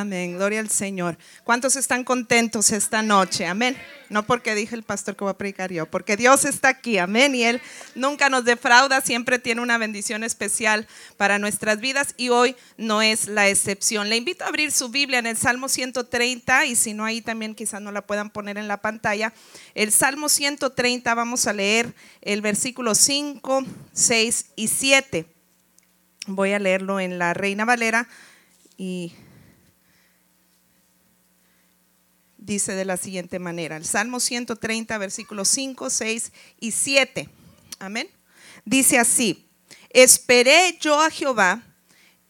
Amén, gloria al Señor. ¿Cuántos están contentos esta noche? Amén. No porque dije el pastor que voy a predicar yo, porque Dios está aquí, amén. Y Él nunca nos defrauda, siempre tiene una bendición especial para nuestras vidas y hoy no es la excepción. Le invito a abrir su Biblia en el Salmo 130 y si no ahí también quizás no la puedan poner en la pantalla. El Salmo 130 vamos a leer el versículo 5, 6 y 7. Voy a leerlo en la Reina Valera y dice de la siguiente manera, el Salmo 130, versículos 5, 6 y 7. Amén. Dice así, esperé yo a Jehová,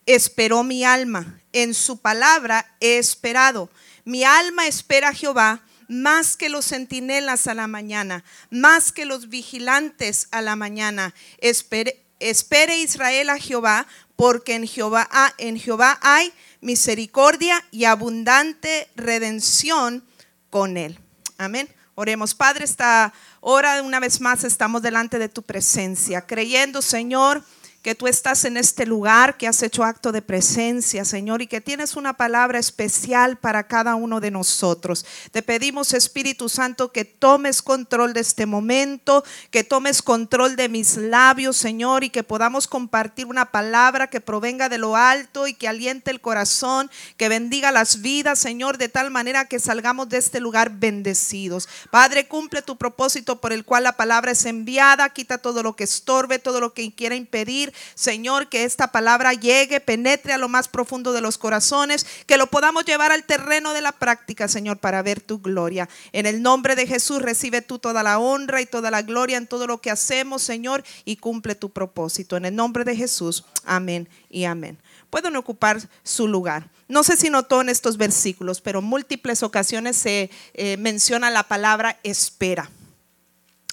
esperó mi alma, en su palabra he esperado. Mi alma espera a Jehová más que los centinelas a la mañana, más que los vigilantes a la mañana. Espere, espere Israel a Jehová, porque en Jehová, en Jehová hay misericordia y abundante redención con él. Amén. Oremos, Padre, esta hora una vez más estamos delante de tu presencia, creyendo, Señor, que tú estás en este lugar, que has hecho acto de presencia, Señor, y que tienes una palabra especial para cada uno de nosotros. Te pedimos, Espíritu Santo, que tomes control de este momento, que tomes control de mis labios, Señor, y que podamos compartir una palabra que provenga de lo alto y que aliente el corazón, que bendiga las vidas, Señor, de tal manera que salgamos de este lugar bendecidos. Padre, cumple tu propósito por el cual la palabra es enviada, quita todo lo que estorbe, todo lo que quiera impedir Señor, que esta palabra llegue, penetre a lo más profundo de los corazones, que lo podamos llevar al terreno de la práctica, Señor, para ver tu gloria. En el nombre de Jesús recibe tú toda la honra y toda la gloria en todo lo que hacemos, Señor, y cumple tu propósito. En el nombre de Jesús, amén y amén. Pueden ocupar su lugar. No sé si notó en estos versículos, pero múltiples ocasiones se eh, menciona la palabra espera.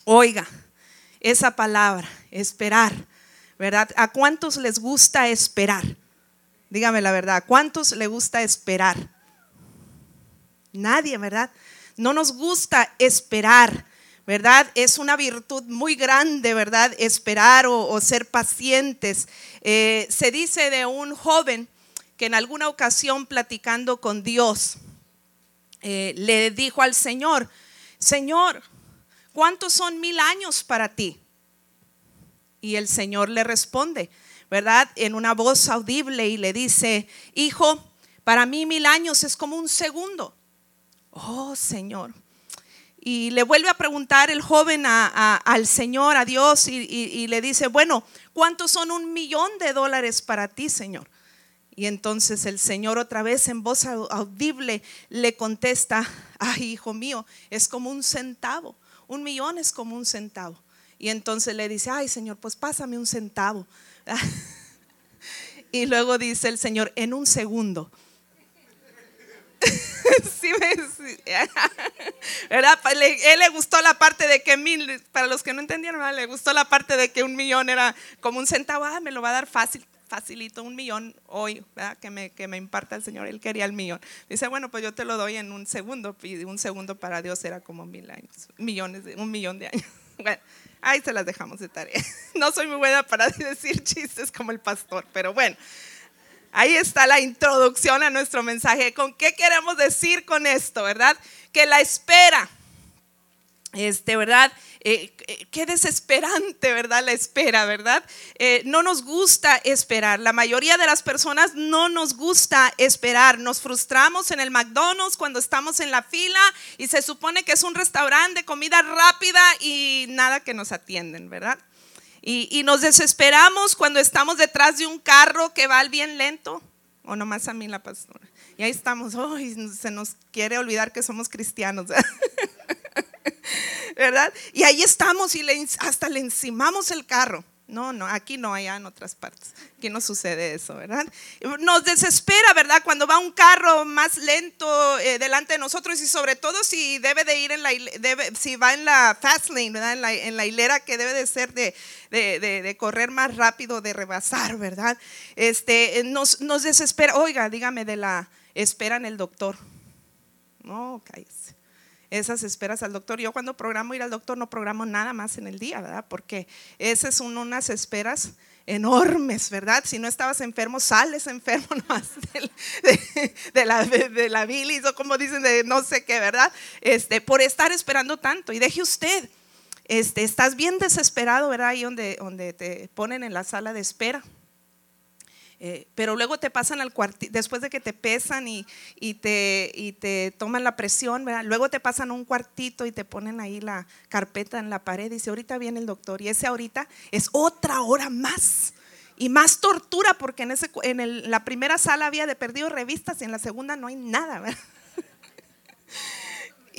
Oiga, esa palabra, esperar ¿verdad? ¿A cuántos les gusta esperar? Dígame la verdad, ¿a cuántos les gusta esperar? Nadie, ¿verdad? No nos gusta esperar, ¿verdad? Es una virtud muy grande, ¿verdad? Esperar o, ser pacientes. Eh, se dice de un joven que en alguna ocasión platicando con Dios, eh, le dijo al Señor, Señor, ¿cuántos son mil años para ti? Y el Señor le responde, ¿verdad? En una voz audible y le dice, hijo, para mí mil años es como un segundo. Oh, Señor. Y le vuelve a preguntar el joven al Señor, a Dios, y, le dice, bueno, ¿cuántos son un millón de dólares para ti, Señor? Y entonces el Señor otra vez en voz audible le contesta, ay, hijo mío, es como un centavo. Un millón es como un centavo. Y entonces le dice, ay Señor, pues pásame un centavo. y luego dice el Señor, en un segundo. sí, ¿verdad? él le gustó la parte de que mil, para los que no entendieron, le gustó la parte de que un millón era como un centavo, ah, me lo va a dar fácil, facilito un millón hoy, ¿verdad? Que me, que me imparta el Señor, él quería el millón. Dice, bueno, pues yo te lo doy en un segundo, y un segundo para Dios era como mil años, millones, de, un millón de años. Bueno, Ahí se las dejamos de tarea. No soy muy buena para decir chistes como el pastor, pero bueno. Ahí está la introducción a nuestro mensaje. ¿Con qué queremos decir con esto, verdad? Que la espera este, ¿verdad? Eh, eh, qué desesperante, ¿verdad? La espera, ¿verdad? Eh, no nos gusta esperar. La mayoría de las personas no nos gusta esperar. Nos frustramos en el McDonald's cuando estamos en la fila y se supone que es un restaurante de comida rápida y nada que nos atienden, ¿verdad? Y, nos desesperamos cuando estamos detrás de un carro que va al bien lento. O nomás a mí la pastora. Y ahí estamos, se nos quiere olvidar que somos cristianos. ¿verdad? Y ahí estamos y hasta le encimamos el carro. No, no, aquí no, allá en otras partes. Aquí no sucede eso, ¿verdad? Nos desespera, ¿verdad? Cuando va un carro más lento eh, delante de nosotros y sobre todo si debe de ir en la, debe, si va en la fast lane, ¿verdad? En la, hilera que debe de ser de, correr más rápido, de rebasar, ¿verdad? Este, nos, nos desespera. Oiga, dígame de la espera en el doctor. No, cállese esas esperas al doctor. Yo cuando programo ir al doctor no programo nada más en el día, ¿verdad? Porque esas son unas esperas enormes, ¿verdad? Si no estabas enfermo, sales enfermo nomás de, la, de, la, bilis o como dicen, de no sé qué, ¿verdad? Este, por estar esperando tanto. Y deje usted, este, estás bien desesperado, ¿verdad? Ahí donde, donde te ponen en la sala de espera. Eh, pero luego te pasan al cuartito, después de que te pesan y, te, toman la presión, luego te pasan a un cuartito y te ponen ahí la carpeta en la pared y dice, ahorita viene el doctor. Y ese ahorita es otra hora más. Y más tortura porque en, la primera sala había perdido revistas y en la segunda no hay nada. ¿verdad?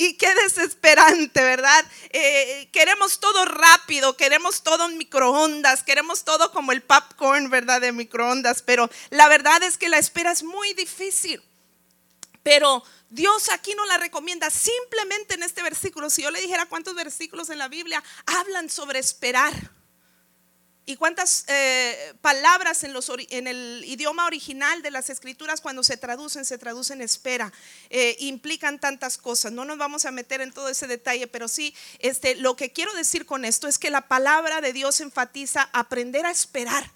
Y qué desesperante, ¿verdad? Eh, queremos todo rápido, queremos todo en microondas, queremos todo como el popcorn, ¿verdad? De microondas, pero la verdad es que la espera es muy difícil. Pero Dios aquí no la recomienda. Simplemente en este versículo, si yo le dijera cuántos versículos en la Biblia hablan sobre esperar y cuántas eh, palabras en, el idioma original de las escrituras cuando se traducen, se traducen espera, eh, implican tantas cosas. No nos vamos a meter en todo ese detalle, pero sí, este, lo que quiero decir con esto es que la palabra de Dios enfatiza aprender a esperar.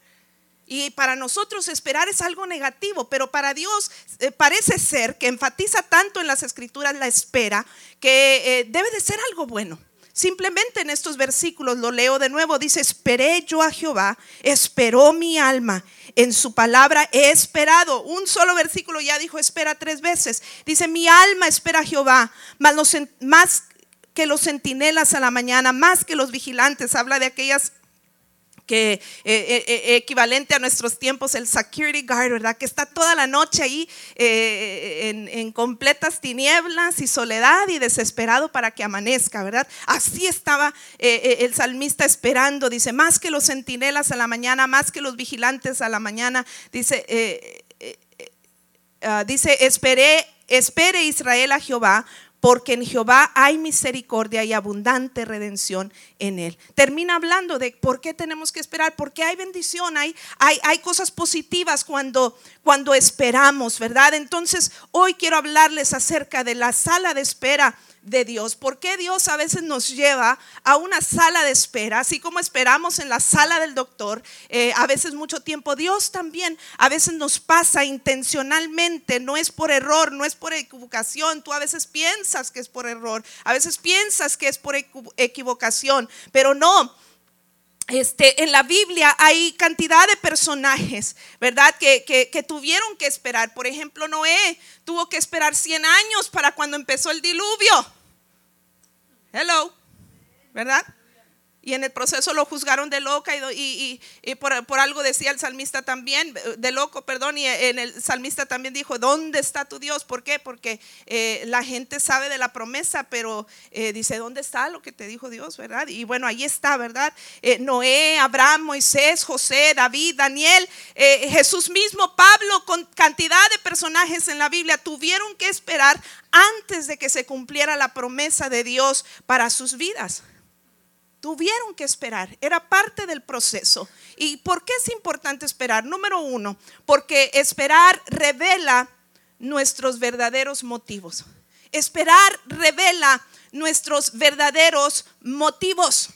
Y para nosotros esperar es algo negativo, pero para Dios eh, parece ser que enfatiza tanto en las escrituras la espera que debe de ser algo bueno. Simplemente en estos versículos lo leo de nuevo. Dice, esperé yo a Jehová, esperó mi alma. En su palabra he esperado. Un solo versículo ya dijo, espera tres veces. Dice, mi alma espera a Jehová, más, más que los centinelas a la mañana, más que los vigilantes. Habla de aquellas que eh, eh, eh, equivalente a nuestros tiempos, el security guard, ¿verdad? Que está toda la noche ahí en, completas tinieblas y soledad y desesperado para que amanezca, ¿verdad? Así estaba el salmista esperando, dice, más que los centinelas a la mañana, más que los vigilantes a la mañana, dice, ah, dice, esperé, espere Israel a Jehová, porque en Jehová hay misericordia y abundante redención en él. Termina hablando de por qué tenemos que esperar, porque hay bendición, hay, hay, hay cosas positivas cuando, cuando esperamos, ¿verdad? Entonces, hoy quiero hablarles acerca de la sala de espera de Dios. ¿Por qué Dios a veces nos lleva a una sala de espera? Así como esperamos en la sala del doctor, eh, a veces mucho tiempo, Dios también a veces nos pasa intencionalmente, no es por error, no es por equivocación. Tú a veces piensas que es por error, a veces piensas que es por equivocación, pero no. Este, en la Biblia hay cantidad de personajes, ¿verdad? Que, que, tuvieron que esperar. Por ejemplo, Noé tuvo que esperar 100 años para cuando empezó el diluvio. Hello, ¿verdad? Y en el proceso lo juzgaron de loca y, por, algo decía el salmista también, de loco, perdón, y en el salmista también dijo, ¿dónde está tu Dios? ¿Por qué? Porque eh, la gente sabe de la promesa, pero eh, dice, ¿dónde está lo que te dijo Dios, verdad? Y bueno, ahí está, ¿verdad? Eh, Noé, Abraham, Moisés, José, David, Daniel, Jesús mismo, Pablo, con cantidad de personajes en la Biblia, tuvieron que esperar antes de que se cumpliera la promesa de Dios para sus vidas. Tuvieron que esperar, era parte del proceso. ¿Y por qué es importante esperar? Número uno, porque esperar revela nuestros verdaderos motivos. Esperar revela nuestros verdaderos motivos.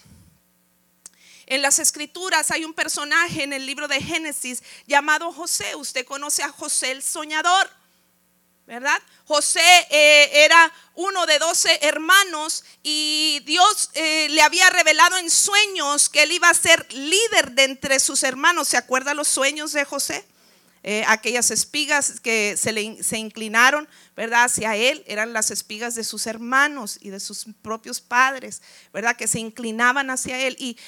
En las escrituras hay un personaje en el libro de Génesis llamado José. Usted conoce a José el soñador. ¿Verdad? José eh, era uno de doce hermanos y Dios eh, le había revelado en sueños que él iba a ser líder de entre sus hermanos. ¿Se acuerda los sueños de José? Eh, aquellas espigas que se, le, se inclinaron, ¿verdad? Hacia él eran las espigas de sus hermanos y de sus propios padres, ¿verdad? Que se inclinaban hacia él y,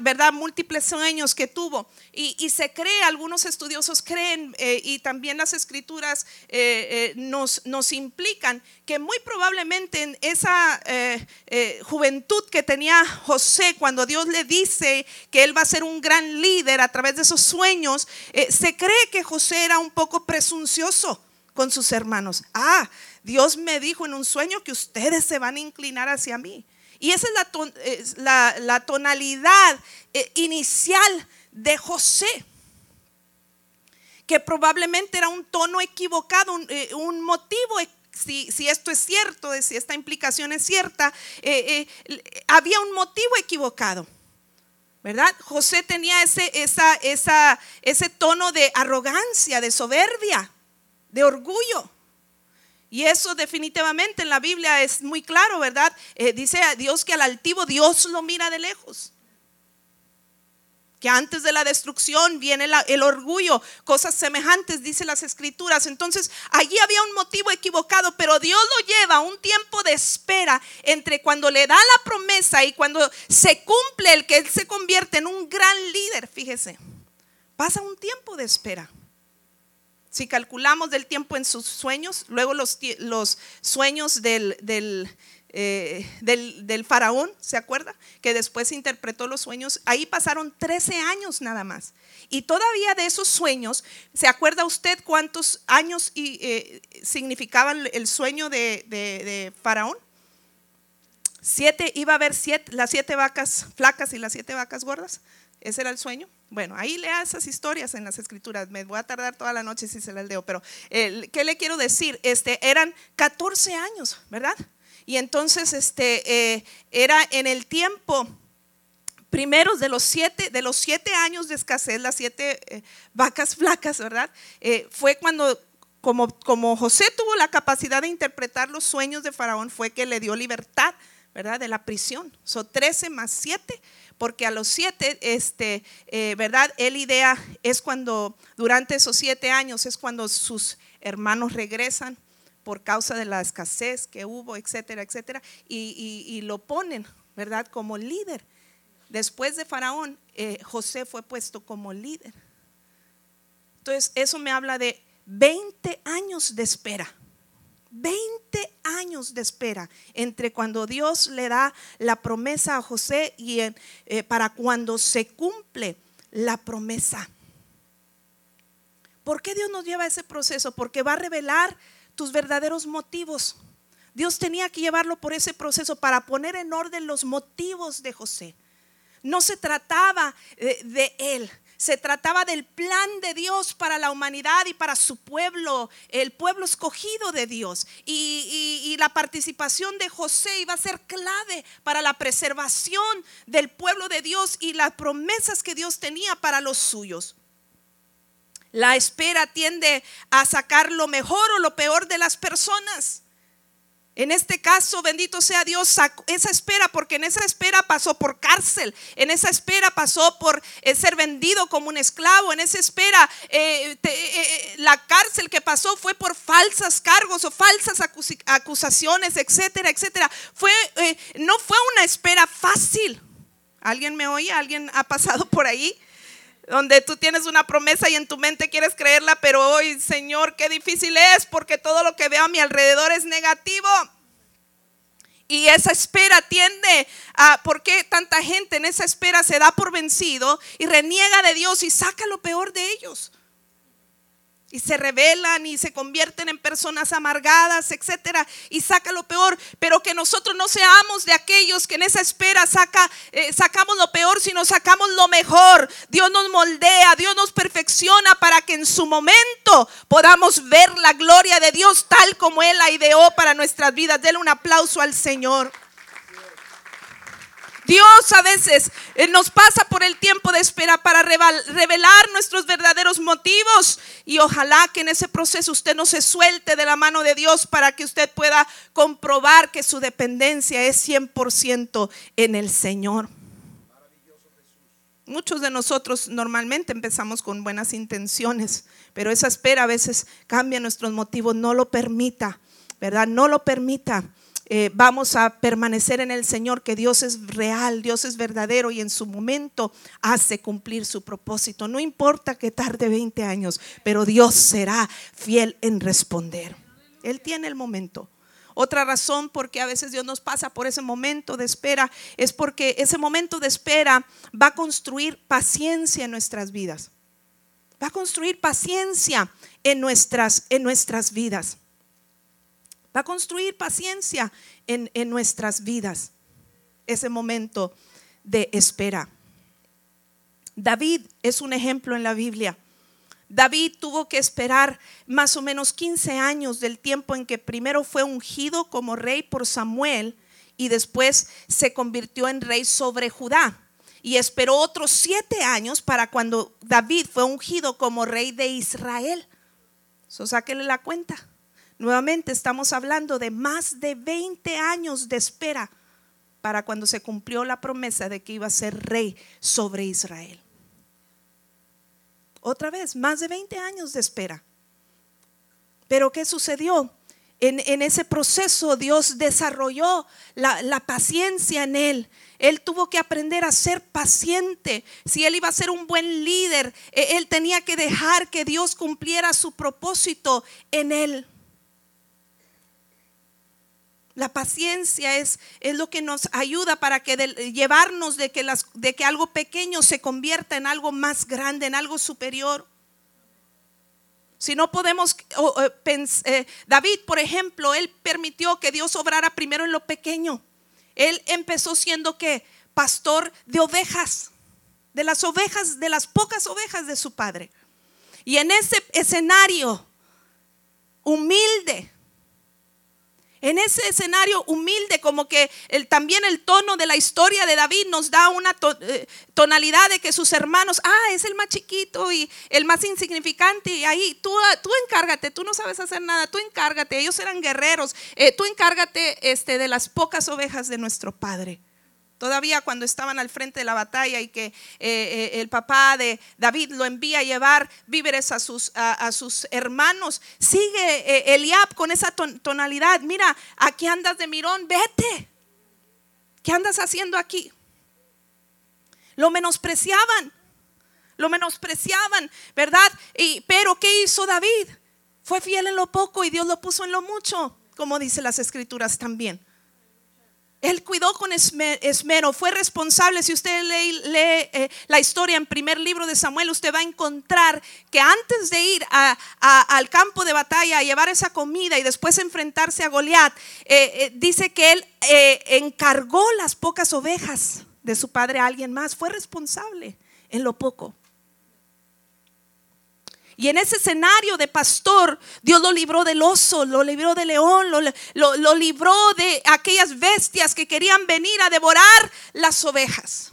¿verdad? Múltiples sueños que tuvo. Y, se cree, algunos estudiosos creen, eh, y también las escrituras eh, nos, nos implican que muy probablemente en esa juventud que tenía José, cuando Dios le dice que él va a ser un gran líder a través de esos sueños, se cree que José era un poco presuncioso con sus hermanos. Ah, Dios me dijo en un sueño que ustedes se van a inclinar hacia mí. Y esa es la, tonalidad eh, inicial de José, que probablemente era un tono equivocado, un, eh, motivo si, esto es cierto, si esta implicación es cierta, eh, había un motivo equivocado. ¿verdad? José tenía ese, esa, esa, ese tono de arrogancia, de soberbia, de orgullo. Y eso definitivamente en la Biblia es muy claro, ¿verdad? Eh, dice a Dios que al altivo Dios lo mira de lejos que antes de la destrucción viene el orgullo, cosas semejantes, dice las escrituras. Entonces, allí había un motivo equivocado, pero Dios lo lleva un tiempo de espera entre cuando le da la promesa y cuando se cumple el que Él se convierte en un gran líder, fíjese, pasa un tiempo de espera. Si calculamos del tiempo en sus sueños, luego los, los sueños del, del eh, del, faraón, ¿se acuerda? Que después interpretó los sueños. Ahí pasaron 13 años nada más. Y todavía de esos sueños, ¿se acuerda usted cuántos años y, eh, significaban el sueño de, faraón? Siete, iba a haber las siete vacas flacas y las siete vacas gordas. Ese era el sueño. Bueno, ahí lea esas historias en las escrituras. Me voy a tardar toda la noche si se las leo, pero ¿qué le quiero decir? Este, eran 14 años, ¿verdad? Y entonces este, eh, era en el tiempo primeros de los siete, de los siete años de escasez, las siete eh, vacas flacas, ¿verdad? Eh, fue cuando, como, como José tuvo la capacidad de interpretar los sueños de Faraón, fue que le dio libertad, ¿verdad? De la prisión. Son 13 más 7, porque a los siete, este, ¿verdad? Él idea es cuando, durante esos siete años, es cuando sus hermanos regresan por causa de la escasez que hubo, etcétera, etcétera, y, lo ponen, ¿verdad?, como líder. Después de Faraón, eh, José fue puesto como líder. Entonces, eso me habla de 20 años de espera. 20 años de espera entre cuando Dios le da la promesa a José y eh, para cuando se cumple la promesa. ¿Por qué Dios nos lleva a ese proceso? Porque va a revelar tus verdaderos motivos. Dios tenía que llevarlo por ese proceso para poner en orden los motivos de José. No se trataba eh, de él, se trataba del plan de Dios para la humanidad y para su pueblo, el pueblo escogido de Dios. Y, la participación de José iba a ser clave para la preservación del pueblo de Dios y las promesas que Dios tenía para los suyos. La espera tiende a sacar lo mejor o lo peor de las personas. En este caso, bendito sea Dios, esa espera, porque en esa espera pasó por cárcel, en esa espera pasó por eh, ser vendido como un esclavo, en esa espera eh, eh, la cárcel que pasó fue por falsas cargos o falsas acusaciones, etcétera, etcétera. No fue una espera fácil. ¿Alguien me oye? ¿Alguien ha pasado por ahí? Donde tú tienes una promesa y en tu mente quieres creerla, pero hoy, Señor, qué difícil es porque todo lo que veo a mi alrededor es negativo. Y esa espera tiende a, ¿por qué tanta gente en esa espera se da por vencido y reniega de Dios y saca lo peor de ellos? Y se rebelan y se convierten en personas amargadas, etcétera, y saca lo peor, pero que nosotros no seamos de aquellos que en esa espera saca, eh, sacamos lo peor, sino sacamos lo mejor. Dios nos moldea, Dios nos perfecciona para que en su momento podamos ver la gloria de Dios tal como Él la ideó para nuestras vidas. Denle un aplauso al Señor. Dios a veces eh, nos pasa por el tiempo de espera para revelar nuestros verdaderos motivos y ojalá que en ese proceso usted no se suelte de la mano de Dios para que usted pueda comprobar que su dependencia es 100% en el Señor. Muchos de nosotros normalmente empezamos con buenas intenciones, pero esa espera a veces cambia nuestros motivos, no lo permita, ¿verdad? No lo permita. Eh, vamos a permanecer en el Señor, que Dios es real, Dios es verdadero y en su momento hace cumplir su propósito. No importa que tarde 20 años, pero Dios será fiel en responder. Él tiene el momento. Otra razón por qué a veces Dios nos pasa por ese momento de espera es porque ese momento de espera va a construir paciencia en nuestras vidas. Va a construir paciencia en nuestras, en nuestras vidas. Va a construir paciencia en, nuestras vidas. Ese momento de espera. David es un ejemplo en la Biblia. David tuvo que esperar más o menos 15 años del tiempo en que primero fue ungido como rey por Samuel y después se convirtió en rey sobre Judá. y esperó otros siete años para cuando David fue ungido como rey de Israel. Eso sáquele la cuenta. Nuevamente estamos hablando de más de 20 años de espera para cuando se cumplió la promesa de que iba a ser rey sobre Israel. Otra vez, más de 20 años de espera. Pero ¿qué sucedió? En, ese proceso Dios desarrolló la, paciencia en él. Él tuvo que aprender a ser paciente. Si él iba a ser un buen líder, e, él tenía que dejar que Dios cumpliera su propósito en él. La paciencia es, es, lo que nos ayuda para que llevarnos de que, las, de que algo pequeño se convierta en algo más grande, en algo superior. Si no podemos, eh, David, por ejemplo, él permitió que Dios obrara primero en lo pequeño. Él empezó siendo que pastor de ovejas, de las ovejas, de las pocas ovejas de su padre. Y en ese escenario humilde, en ese escenario humilde, como que también el tono de la historia de David nos da una eh, tonalidad de que sus hermanos, ah, es el más chiquito y el más insignificante, y ahí tú, tú encárgate, tú no sabes hacer nada, tú encárgate, ellos eran guerreros, eh, tú encárgate este, de las pocas ovejas de nuestro Padre. Todavía cuando estaban al frente de la batalla y que eh, eh, el papá de David lo envía a llevar víveres a sus, a, sus hermanos, sigue eh, Eliab con esa tonalidad. Mira, aquí andas de mirón, vete. ¿Qué andas haciendo aquí? Lo menospreciaban, lo menospreciaban, ¿verdad? Y, pero ¿qué hizo David? Fue fiel en lo poco y Dios lo puso en lo mucho, como dice las escrituras también. Él cuidó con esmero, fue responsable. Si usted lee, eh, la historia en primer libro de Samuel, usted va a encontrar que antes de ir al campo de batalla a llevar esa comida y después enfrentarse a Goliat, eh, eh, dice que él encargó las pocas ovejas de su padre a alguien más. Fue responsable en lo poco. Y en ese escenario de pastor, Dios lo libró del oso, lo libró del león, lo, libró de aquellas bestias que querían venir a devorar las ovejas.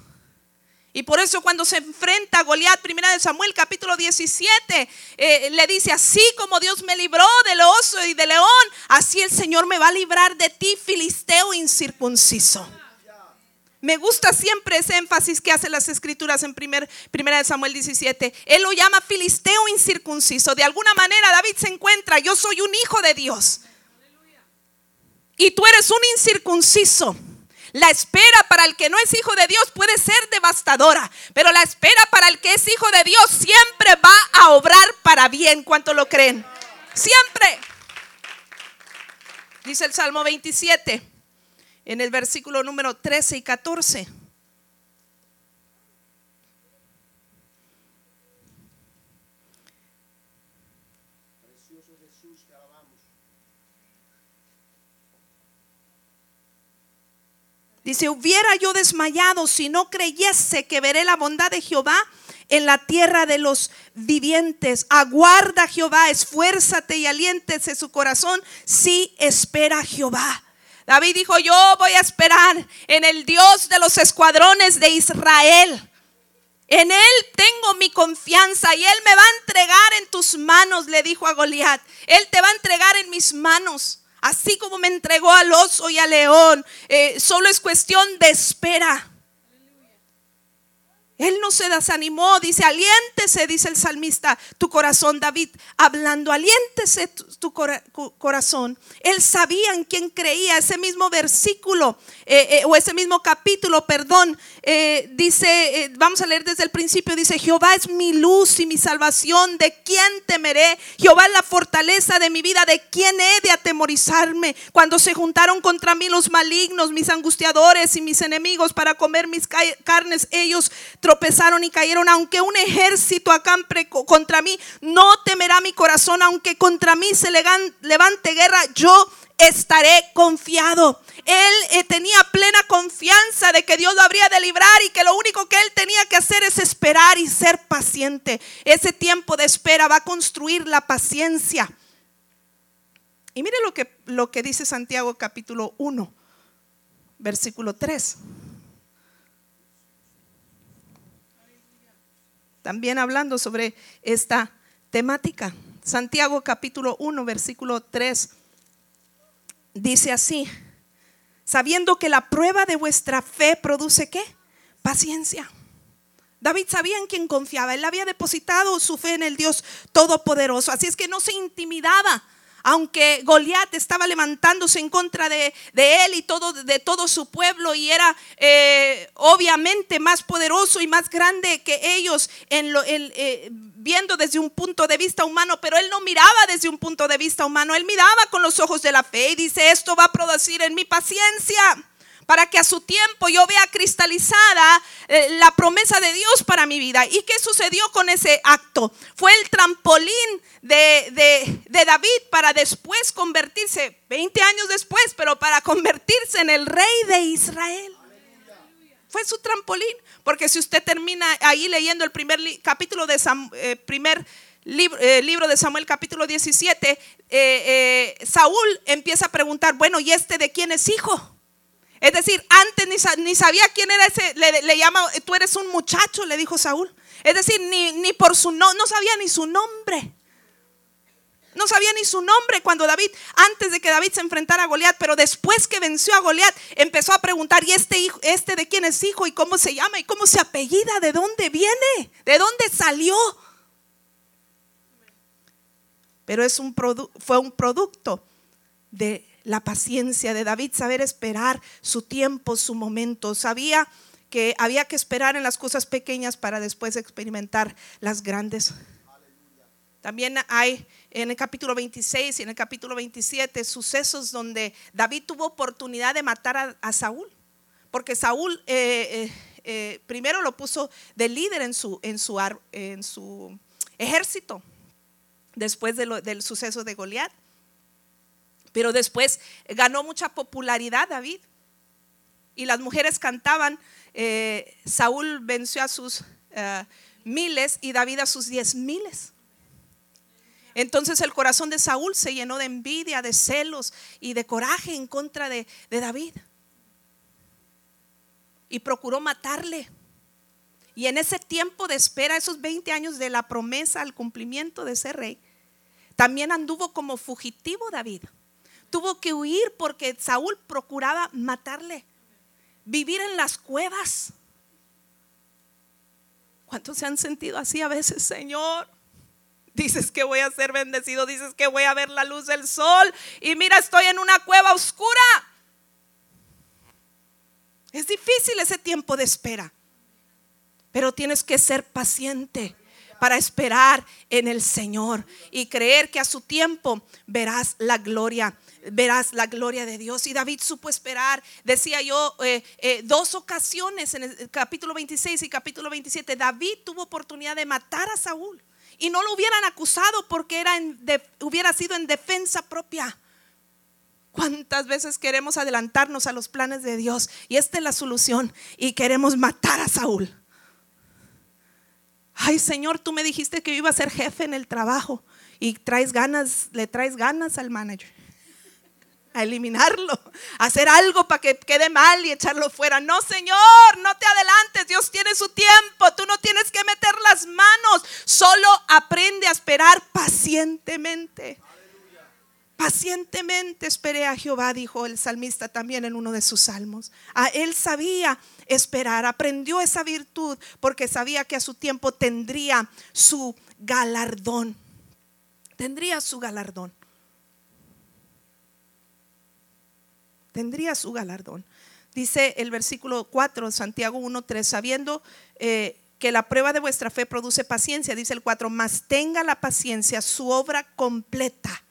Y por eso cuando se enfrenta a Goliat, primera de Samuel, capítulo 17, eh, le dice, así como Dios me libró del oso y del león, así el Señor me va a librar de ti, filisteo incircunciso. Me gusta siempre ese énfasis que hacen las escrituras en primer, primera de Samuel 17. Él lo llama filisteo incircunciso. De alguna manera David se encuentra, yo soy un hijo de Dios. Y tú eres un incircunciso. La espera para el que no es hijo de Dios puede ser devastadora, pero la espera para el que es hijo de Dios siempre va a obrar para bien. ¿Cuánto lo creen? Siempre. Dice el Salmo 27 en el versículo número 13 y 14. Dice, hubiera yo desmayado si no creyese que veré la bondad de Jehová en la tierra de los vivientes. Aguarda Jehová, esfuérzate y aliéntese su corazón si espera Jehová. David dijo, yo voy a esperar en el Dios de los escuadrones de Israel. En Él tengo mi confianza y Él me va a entregar en tus manos, le dijo a Goliat. Él te va a entregar en mis manos, así como me entregó al oso y al león. Eh, solo es cuestión de espera. Él no se desanimó, dice, aliéntese, dice el salmista, tu corazón, David, hablando, aliéntese tu, corazón. Él sabía en quién creía, ese mismo versículo, eh, eh, o ese mismo capítulo, perdón, eh, dice, vamos a leer desde el principio, dice, Jehová es mi luz y mi salvación, ¿de quién temeré? Jehová es la fortaleza de mi vida, ¿de quién he de atemorizarme? Cuando se juntaron contra mí los malignos, mis angustiadores y mis enemigos para comer mis carnes, ellos tropezaron y cayeron, aunque un ejército acampe contra mí, no temerá mi corazón, aunque contra mí se levante guerra, yo estaré confiado. Él eh, tenía plena confianza de que Dios lo habría de librar y que lo único que él tenía que hacer es esperar y ser paciente. Ese tiempo de espera va a construir la paciencia. Y mire lo que, lo que dice Santiago capítulo 1, versículo 3. también hablando sobre esta temática. Santiago capítulo 1, versículo 3 dice así, sabiendo que la prueba de vuestra fe produce qué? Paciencia. David sabía en quién confiaba, él había depositado su fe en el Dios Todopoderoso, así es que no se intimidaba aunque Goliat estaba levantándose en contra de, él y todo, de todo su pueblo y era eh, obviamente más poderoso y más grande que ellos eh, viendo desde un punto de vista humano, pero él no miraba desde un punto de vista humano, él miraba con los ojos de la fe y dice, esto va a producir en mi paciencia para que a su tiempo yo vea cristalizada eh, la promesa de Dios para mi vida. ¿Y qué sucedió con ese acto? Fue el trampolín de, David para después convertirse, 20 años después, pero para convertirse en el rey de Israel. Fue su trampolín, porque si usted termina ahí leyendo el primer capítulo de eh, primer libro, eh, libro, de Samuel capítulo 17, Saúl empieza a preguntar, bueno, ¿y este de quién es hijo? Es decir, antes ni, sabía quién era ese, le, llama, tú eres un muchacho, le dijo Saúl. Es decir, ni, por su no, no sabía ni su nombre. No sabía ni su nombre cuando David, antes de que David se enfrentara a Goliat, pero después que venció a Goliat, empezó a preguntar, ¿y este hijo, este de quién es hijo? ¿Y cómo se llama? ¿Y cómo se apellida? ¿De dónde viene? ¿De dónde salió? Pero es un fue un producto de la paciencia de David, saber esperar su tiempo, su momento. Sabía que había que esperar en las cosas pequeñas para después experimentar las grandes. También hay en el capítulo 26 y en el capítulo 27 sucesos donde David tuvo oportunidad de matar a, Saúl, porque Saúl eh, eh, eh, primero lo puso de líder en su, en su, en su ejército, después del suceso de Goliat. Pero después ganó mucha popularidad David. Y las mujeres cantaban, eh, Saúl venció a sus eh, miles y David a sus diez miles. Entonces el corazón de Saúl se llenó de envidia, de celos y de coraje en contra de, de David. Y procuró matarle. Y en ese tiempo de espera, esos 20 años de la promesa al cumplimiento de ser rey, también anduvo como fugitivo David tuvo que huir porque Saúl procuraba matarle. Vivir en las cuevas. ¿Cuántos se han sentido así a veces, Señor? Dices que voy a ser bendecido, dices que voy a ver la luz del sol y mira, estoy en una cueva oscura. Es difícil ese tiempo de espera, pero tienes que ser paciente para esperar en el Señor y creer que a su tiempo verás la gloria verás la gloria de Dios. Y David supo esperar, decía yo, eh, eh, dos ocasiones en el capítulo 26 y capítulo 27, David tuvo oportunidad de matar a Saúl y no lo hubieran acusado porque era hubiera sido en defensa propia. ¿Cuántas veces queremos adelantarnos a los planes de Dios? Y esta es la solución. Y queremos matar a Saúl. Ay Señor, tú me dijiste que yo iba a ser jefe en el trabajo y traes ganas, le traes ganas al manager a eliminarlo, a hacer algo para que quede mal y echarlo fuera. No, Señor, no te adelantes, Dios tiene su tiempo, tú no tienes que meter las manos, solo aprende a esperar pacientemente. Pacientemente esperé a Jehová, dijo el salmista también en uno de sus salmos. A él sabía esperar, aprendió esa virtud porque sabía que a su tiempo tendría su galardón. Tendría su galardón. Tendría su galardón. Dice el versículo 4, Santiago 1.3, sabiendo eh, que la prueba de vuestra fe produce paciencia, dice el 4, mas tenga la paciencia su obra completa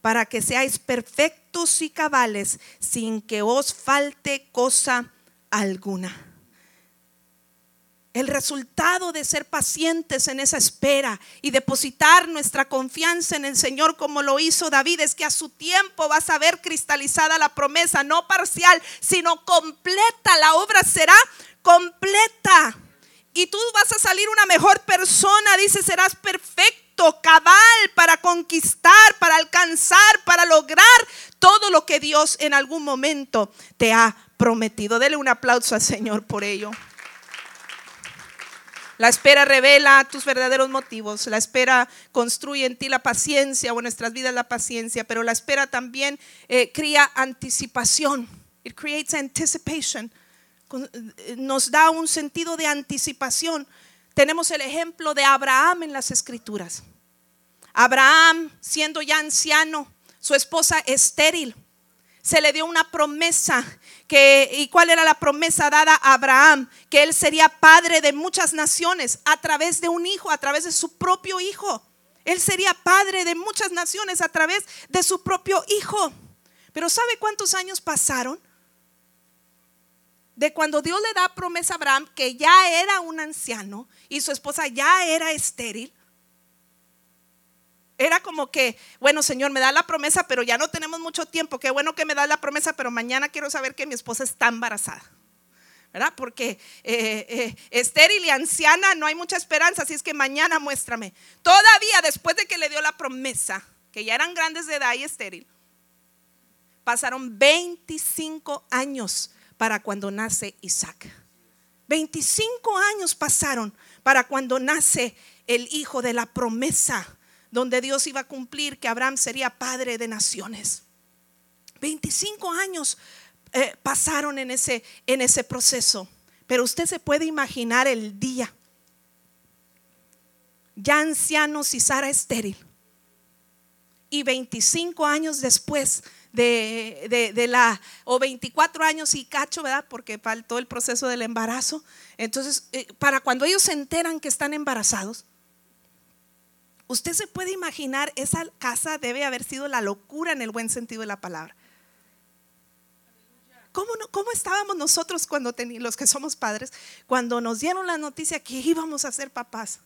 para que seáis perfectos y cabales sin que os falte cosa alguna. El resultado de ser pacientes en esa espera y depositar nuestra confianza en el Señor como lo hizo David es que a su tiempo vas a ver cristalizada la promesa, no parcial, sino completa. La obra será completa. Y tú vas a salir una mejor persona, dice, serás perfecto, cabal para conquistar, para alcanzar, para lograr todo lo que Dios en algún momento te ha prometido. Dele un aplauso al Señor por ello. La espera revela tus verdaderos motivos. La espera construye en ti la paciencia o en nuestras vidas la paciencia, pero la espera también eh, cría anticipación. It creates anticipation. Eh, nos da un sentido de anticipación. Tenemos el ejemplo de Abraham en las escrituras. Abraham, siendo ya anciano, su esposa estéril, se le dio una promesa ¿y cuál era la promesa dada a Abraham? Que él sería padre de muchas naciones a través de un hijo, a través de su propio hijo. Él sería padre de muchas naciones a través de su propio hijo. Pero ¿sabe cuántos años pasaron? De cuando Dios le da promesa a Abraham, que ya era un anciano y su esposa ya era estéril, era como que, bueno, Señor, me da la promesa, pero ya no tenemos mucho tiempo. Qué bueno que me da la promesa, pero mañana quiero saber que mi esposa está embarazada. ¿Verdad? Porque eh, eh, estéril y anciana no hay mucha esperanza, así es que mañana muéstrame. Todavía después de que le dio la promesa, que ya eran grandes de edad y estéril, pasaron 25 años para cuando nace Isaac. 25 años pasaron para cuando nace el hijo de la promesa donde Dios iba a cumplir que Abraham sería padre de naciones. 25 años eh, pasaron en ese, en ese proceso, pero usted se puede imaginar el día, ya anciano y Sara estéril, y 25 años después de, de, la, o 24 años y cacho, ¿verdad? Porque faltó el proceso del embarazo. Entonces, eh, para cuando ellos se enteran que están embarazados, Usted se puede imaginar, esa casa debe haber sido la locura en el buen sentido de la palabra. ¿Cómo, cómo estábamos nosotros cuando los que somos padres, cuando nos dieron la noticia que íbamos a ser papás?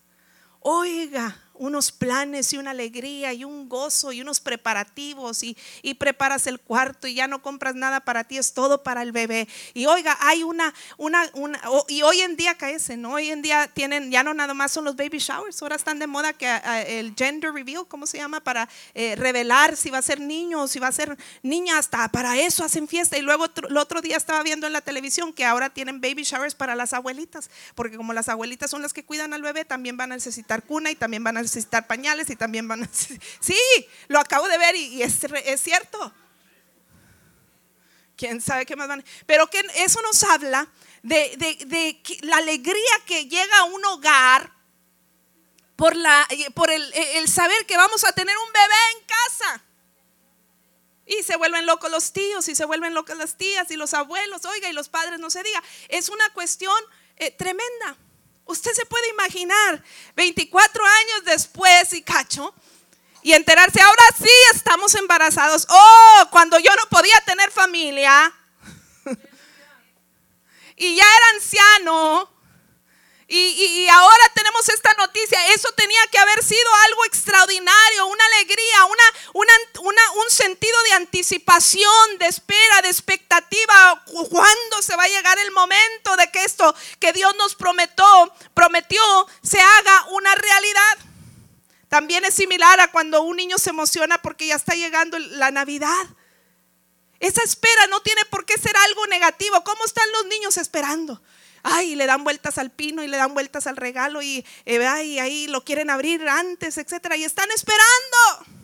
Oiga, unos planes y una alegría y un gozo y unos preparativos y, preparas el cuarto y ya no compras nada para ti, es todo para el bebé. Y oiga, hay una, una, una y hoy en día caecen, hoy en día tienen, ya no nada más son los baby showers, ahora están de moda que el gender reveal, ¿cómo se llama? Para eh, revelar si va a ser niño o si va a ser niña, hasta para eso hacen fiesta. Y luego el otro día estaba viendo en la televisión que ahora tienen baby showers para las abuelitas, porque como las abuelitas son las que cuidan al bebé, también van a necesitar cuna y también van a necesitar pañales y también van a... Sí, lo acabo de ver y, es, es, cierto. ¿Quién sabe qué más van? Pero que eso nos habla de, de, la alegría que llega a un hogar por, la, por el, el saber que vamos a tener un bebé en casa. Y se vuelven locos los tíos y se vuelven locas las tías y los abuelos, oiga, y los padres no se diga. Es una cuestión eh, tremenda. Usted se puede imaginar 24 años después y cacho y enterarse, ahora sí estamos embarazados. Oh, cuando yo no podía tener familia y ya era anciano y, ahora tenemos esta noticia. Eso tenía que haber sido algo extraordinario, una alegría, una, un sentido de anticipación, de espera, de expectativa. ¿Cuándo se va a llegar el momento de que esto que Dios nos prometió, prometió se haga una realidad? También es similar a cuando un niño se emociona porque ya está llegando la Navidad. Esa espera no tiene por qué ser algo negativo. ¿Cómo están los niños esperando? Ay, le dan vueltas al pino y le dan vueltas al regalo y, eh, ahí lo quieren abrir antes, etcétera, y están esperando.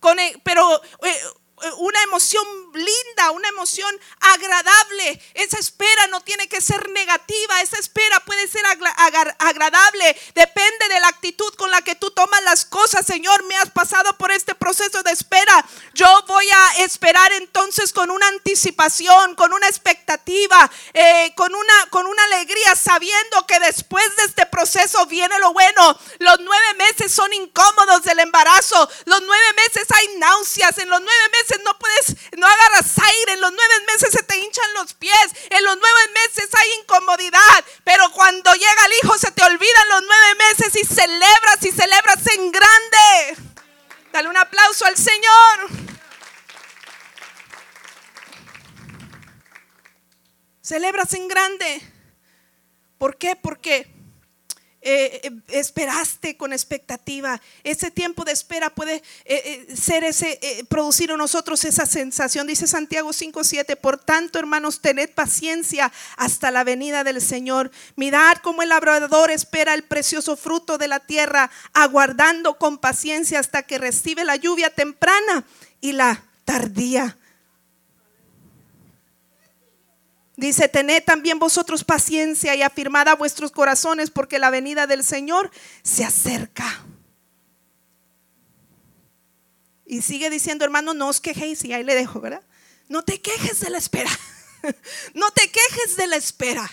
Con, e, pero eh, eh, una emoción linda, una emoción agradable. Esa espera no tiene que ser negativa, esa espera puede ser agradable. Depende de la actitud con la que tú tomas las cosas. Señor, me has pasado por este proceso de espera. Yo voy a esperar entonces con una anticipación, con una expectativa, eh, con, una, con una alegría, sabiendo que después de este proceso viene lo bueno. Los nueve meses son incómodos del embarazo. Los nueve meses hay náuseas. En los nueve meses no puedes, no agarras aire, en los nueve meses se te hinchan los pies, en los nueve meses hay incomodidad, pero cuando llega el hijo se te olvidan los nueve meses y celebras y celebras en grande. Dale un aplauso al Señor. Celebras en grande. ¿Por qué? Porque eh, eh, esperaste con expectativa. Ese tiempo de espera puede eh, ser ese, producir en nosotros esa sensación. Dice Santiago 5:7. Por tanto, hermanos, tened paciencia hasta la venida del Señor. Mirad cómo el labrador espera el precioso fruto de la tierra, aguardando con paciencia hasta que recibe la lluvia temprana y la tardía. Dice, tened también vosotros paciencia y afirmad a vuestros corazones porque la venida del Señor se acerca. Y sigue diciendo, hermano, no os quejéis y ahí le dejo, ¿verdad? No te quejes de la espera. No te quejes de la espera.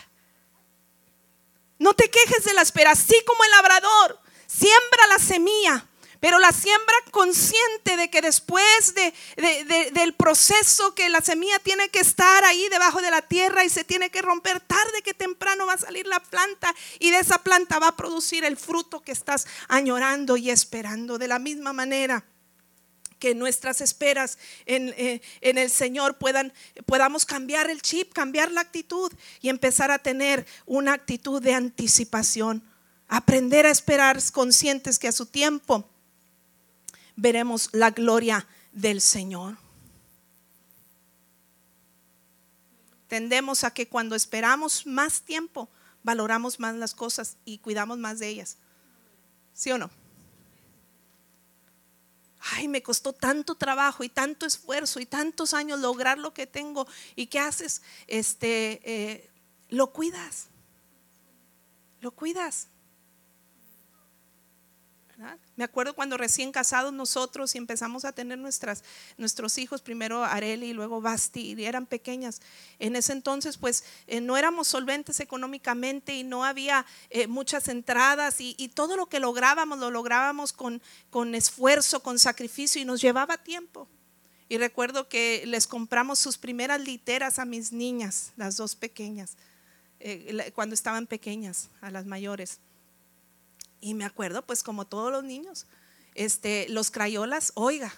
No te quejes de la espera. Así como el labrador siembra la semilla pero la siembra consciente de que después de, del proceso que la semilla tiene que estar ahí debajo de la tierra y se tiene que romper, tarde que temprano va a salir la planta y de esa planta va a producir el fruto que estás añorando y esperando. De la misma manera que nuestras esperas en, eh, en, el Señor puedan, podamos cambiar el chip, cambiar la actitud y empezar a tener una actitud de anticipación. Aprender a esperar conscientes que a su tiempo veremos la gloria del Señor. Tendemos a que cuando esperamos más tiempo, valoramos más las cosas y cuidamos más de ellas. ¿Sí o no? Ay, me costó tanto trabajo y tanto esfuerzo y tantos años lograr lo que tengo. ¿Y qué haces? Este, eh, lo cuidas. Lo cuidas. Me acuerdo cuando recién casados nosotros y empezamos a tener nuestras, nuestros hijos, primero Areli y luego Basti, y eran pequeñas. En ese entonces pues eh, no éramos solventes económicamente y no había eh, muchas entradas y, todo lo que lográbamos lo lográbamos con, con esfuerzo, con sacrificio y nos llevaba tiempo. Y recuerdo que les compramos sus primeras literas a mis niñas, las dos pequeñas, eh, cuando estaban pequeñas, a las mayores. Y me acuerdo, pues como todos los niños, este, los crayolas, oiga,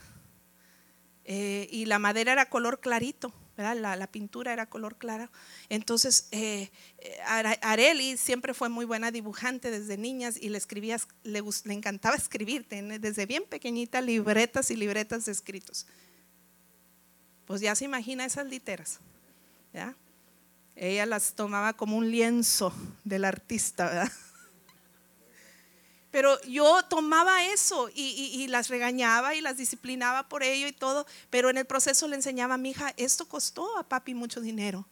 eh, y la madera era color clarito, La, la, pintura era color claro. Entonces, eh, Areli siempre fue muy buena dibujante desde niñas y le escribía, le, le encantaba escribir, desde bien pequeñita, libretas y libretas de escritos. Pues ya se imagina esas literas. Ella las tomaba como un lienzo del artista, ¿verdad? Pero yo tomaba eso y, las regañaba y las disciplinaba por ello y todo, pero en el proceso le enseñaba a mi hija, esto costó a papi mucho dinero.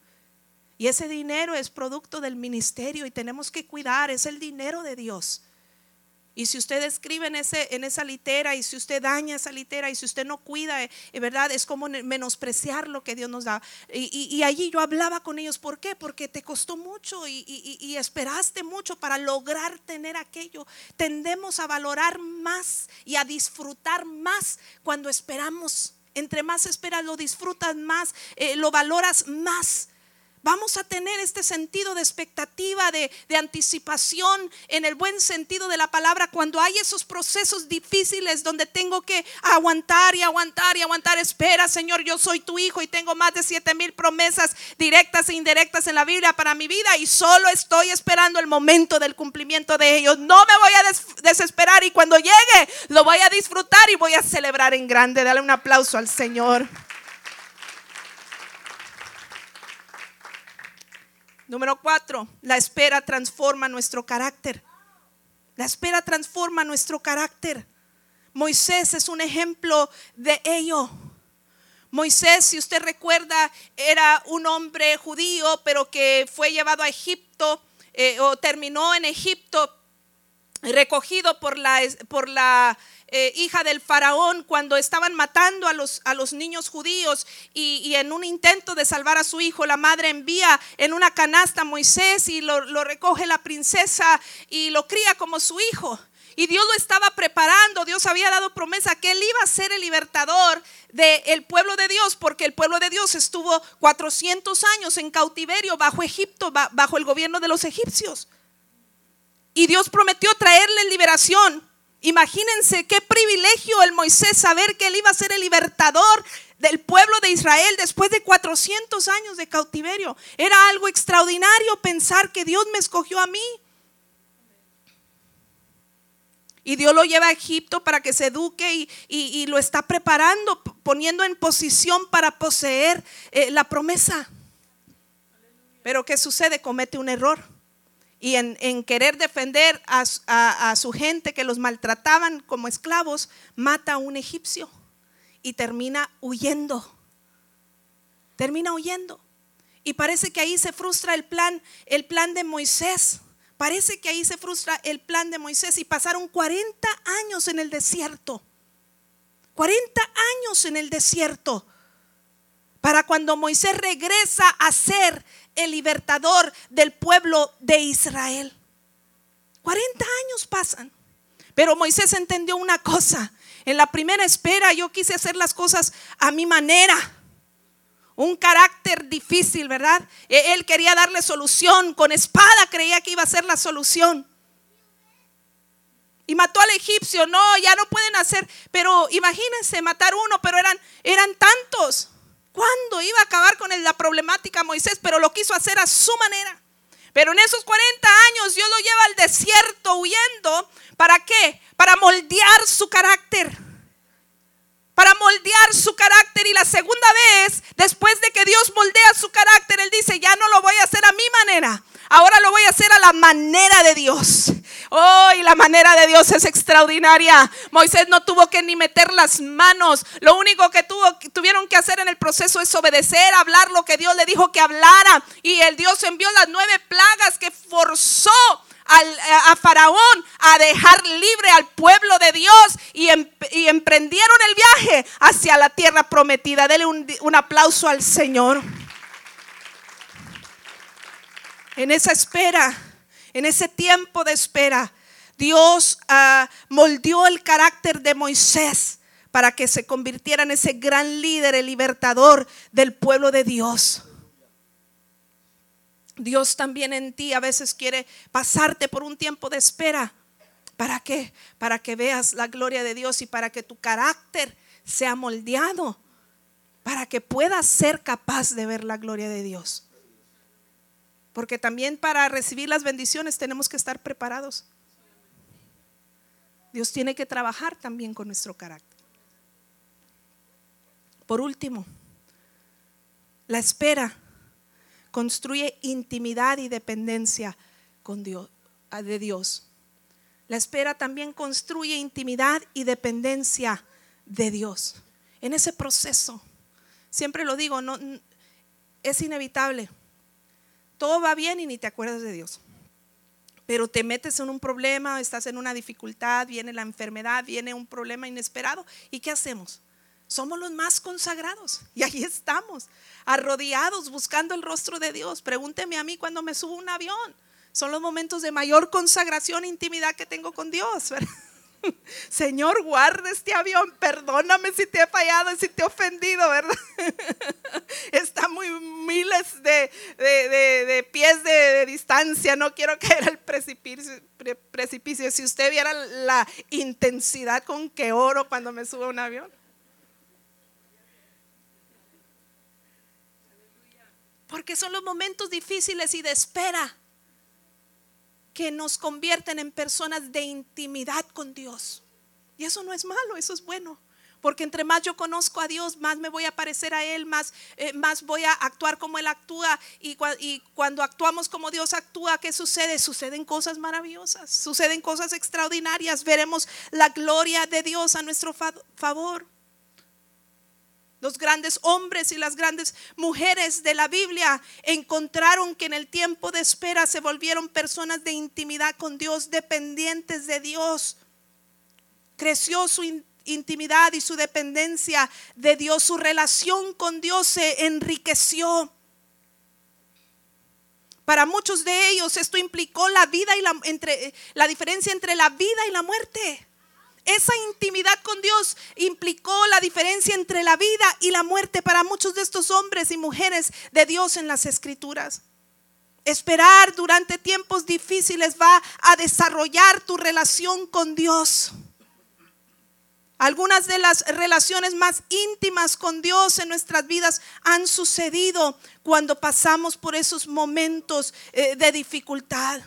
Y ese dinero es producto del ministerio y tenemos que cuidar, es el dinero de Dios. Y si usted escribe en, ese, en esa litera y si usted daña esa litera y si usted no cuida, es eh, verdad, es como menospreciar lo que Dios nos da. Y, allí yo hablaba con ellos, ¿por qué? Porque te costó mucho y, y esperaste mucho para lograr tener aquello. Tendemos a valorar más y a disfrutar más cuando esperamos. Entre más esperas, lo disfrutas más, eh, lo valoras más vamos a tener este sentido de expectativa, de, anticipación, en el buen sentido de la palabra, cuando hay esos procesos difíciles donde tengo que aguantar y aguantar y aguantar. Espera, Señor, yo soy tu hijo y tengo más de siete mil promesas directas e indirectas en la Biblia para mi vida y solo estoy esperando el momento del cumplimiento de ellos. No me voy a desesperar y cuando llegue lo voy a disfrutar y voy a celebrar en grande. Dale un aplauso al Señor. Número cuatro, la espera transforma nuestro carácter. La espera transforma nuestro carácter. Moisés es un ejemplo de ello. Moisés, si usted recuerda, era un hombre judío, pero que fue llevado a Egipto eh, o terminó en Egipto, recogido por la, por la eh, hija del faraón cuando estaban matando a los, a los niños judíos y, en un intento de salvar a su hijo, la madre envía en una canasta a Moisés y lo, recoge la princesa y lo cría como su hijo. Y Dios lo estaba preparando, Dios había dado promesa que él iba a ser el libertador del pueblo de Dios, porque el pueblo de Dios estuvo 400 años en cautiverio bajo Egipto, bajo el gobierno de los egipcios. Y Dios prometió traerle liberación. Imagínense qué privilegio el Moisés saber que él iba a ser el libertador del pueblo de Israel después de 400 años de cautiverio. Era algo extraordinario pensar que Dios me escogió a mí. Y Dios lo lleva a Egipto para que se eduque y, lo está preparando, poniendo en posición para poseer eh, la promesa. Pero ¿qué sucede? Comete un error. Y en, querer defender a- a su gente que los maltrataban como esclavos, mata a un egipcio y termina huyendo. Termina huyendo. Y parece que ahí se frustra el plan, el plan de Moisés. Parece que ahí se frustra el plan de Moisés y pasaron 40 años en el desierto. 40 años en el desierto. Para cuando Moisés regresa a ser el libertador del pueblo de Israel. 40 años pasan. Pero Moisés entendió una cosa. En la primera espera yo quise hacer las cosas a mi manera. Un carácter difícil, ¿verdad? E- Él quería darle solución. Con espada creía que iba a ser la solución. Y mató al egipcio. No, ya no pueden hacer. Pero imagínense matar uno, pero eran, eran tantos. ¿Cuándo iba a acabar con la problemática Moisés? Pero lo quiso hacer a su manera. Pero en esos 40 años Dios lo lleva al desierto huyendo. ¿Para qué? Para moldear su carácter. Para moldear su carácter. Y la segunda vez, después de que Dios moldea su carácter, Él dice, ya no lo voy a hacer a mi manera. Ahora lo voy a hacer a la manera de Dios. Oh, la manera de Dios es extraordinaria. Moisés no tuvo que ni meter las manos. Lo único que tuvieron que hacer en el proceso es obedecer, hablar lo que Dios le dijo que hablara. Y el Dios envió las nueve plagas que forzó a Faraón a dejar libre al pueblo de Dios y, em- emprendieron el viaje hacia la tierra prometida. Dele un aplauso al Señor. En esa espera, en ese tiempo de espera, Dios ah, moldeó el carácter de Moisés para que se convirtiera en ese gran líder, el libertador del pueblo de Dios. Dios también en ti a veces quiere pasarte por un tiempo de espera. ¿Para qué? Para que veas la gloria de Dios y para que tu carácter sea moldeado. Para que puedas ser capaz de ver la gloria de Dios. Porque también para recibir las bendiciones tenemos que estar preparados. Dios tiene que trabajar también con nuestro carácter. Por último, la espera construye intimidad y dependencia con Dios, de Dios. La espera también construye intimidad y dependencia de Dios. En ese proceso, siempre lo digo, no, es inevitable. Todo va bien y ni te acuerdas de Dios. Pero te metes en un problema, estás en una dificultad, viene la enfermedad, viene un problema inesperado. ¿Y qué hacemos? Somos los más consagrados y ahí estamos, arrodillados buscando el rostro de Dios. Pregúnteme a mí cuando me subo un avión. Son los momentos de mayor consagración e intimidad que tengo con Dios. ¿verdad? Señor, guarda este avión, perdóname si te he fallado y si te he ofendido, ¿verdad? Está muy miles de, pies de, distancia, no quiero caer al precipicio, pre- precipicio. Si usted viera la intensidad con que oro cuando me subo a un avión. Porque son los momentos difíciles y de espera que nos convierten en personas de intimidad con Dios. Y eso no es malo, eso es bueno. Porque entre más yo conozco a Dios, más me voy a parecer a Él, más, eh, más voy a actuar como Él actúa. Y, y cuando actuamos como Dios actúa, ¿qué sucede? Suceden cosas maravillosas, suceden cosas extraordinarias. Veremos la gloria de Dios a nuestro fa- favor. Los grandes hombres y las grandes mujeres de la Biblia encontraron que en el tiempo de espera se volvieron personas de intimidad con Dios, dependientes de Dios. Creció su in- intimidad y su dependencia de Dios, su relación con Dios se enriqueció. Para muchos de ellos esto implicó la vida y la entre la diferencia entre la vida y la muerte. Esa intimidad con Dios implicó la diferencia entre la vida y la muerte para muchos de estos hombres y mujeres de Dios en las escrituras. Esperar durante tiempos difíciles va a desarrollar tu relación con Dios. Algunas de las relaciones más íntimas con Dios en nuestras vidas han sucedido cuando pasamos por esos momentos eh, de dificultad.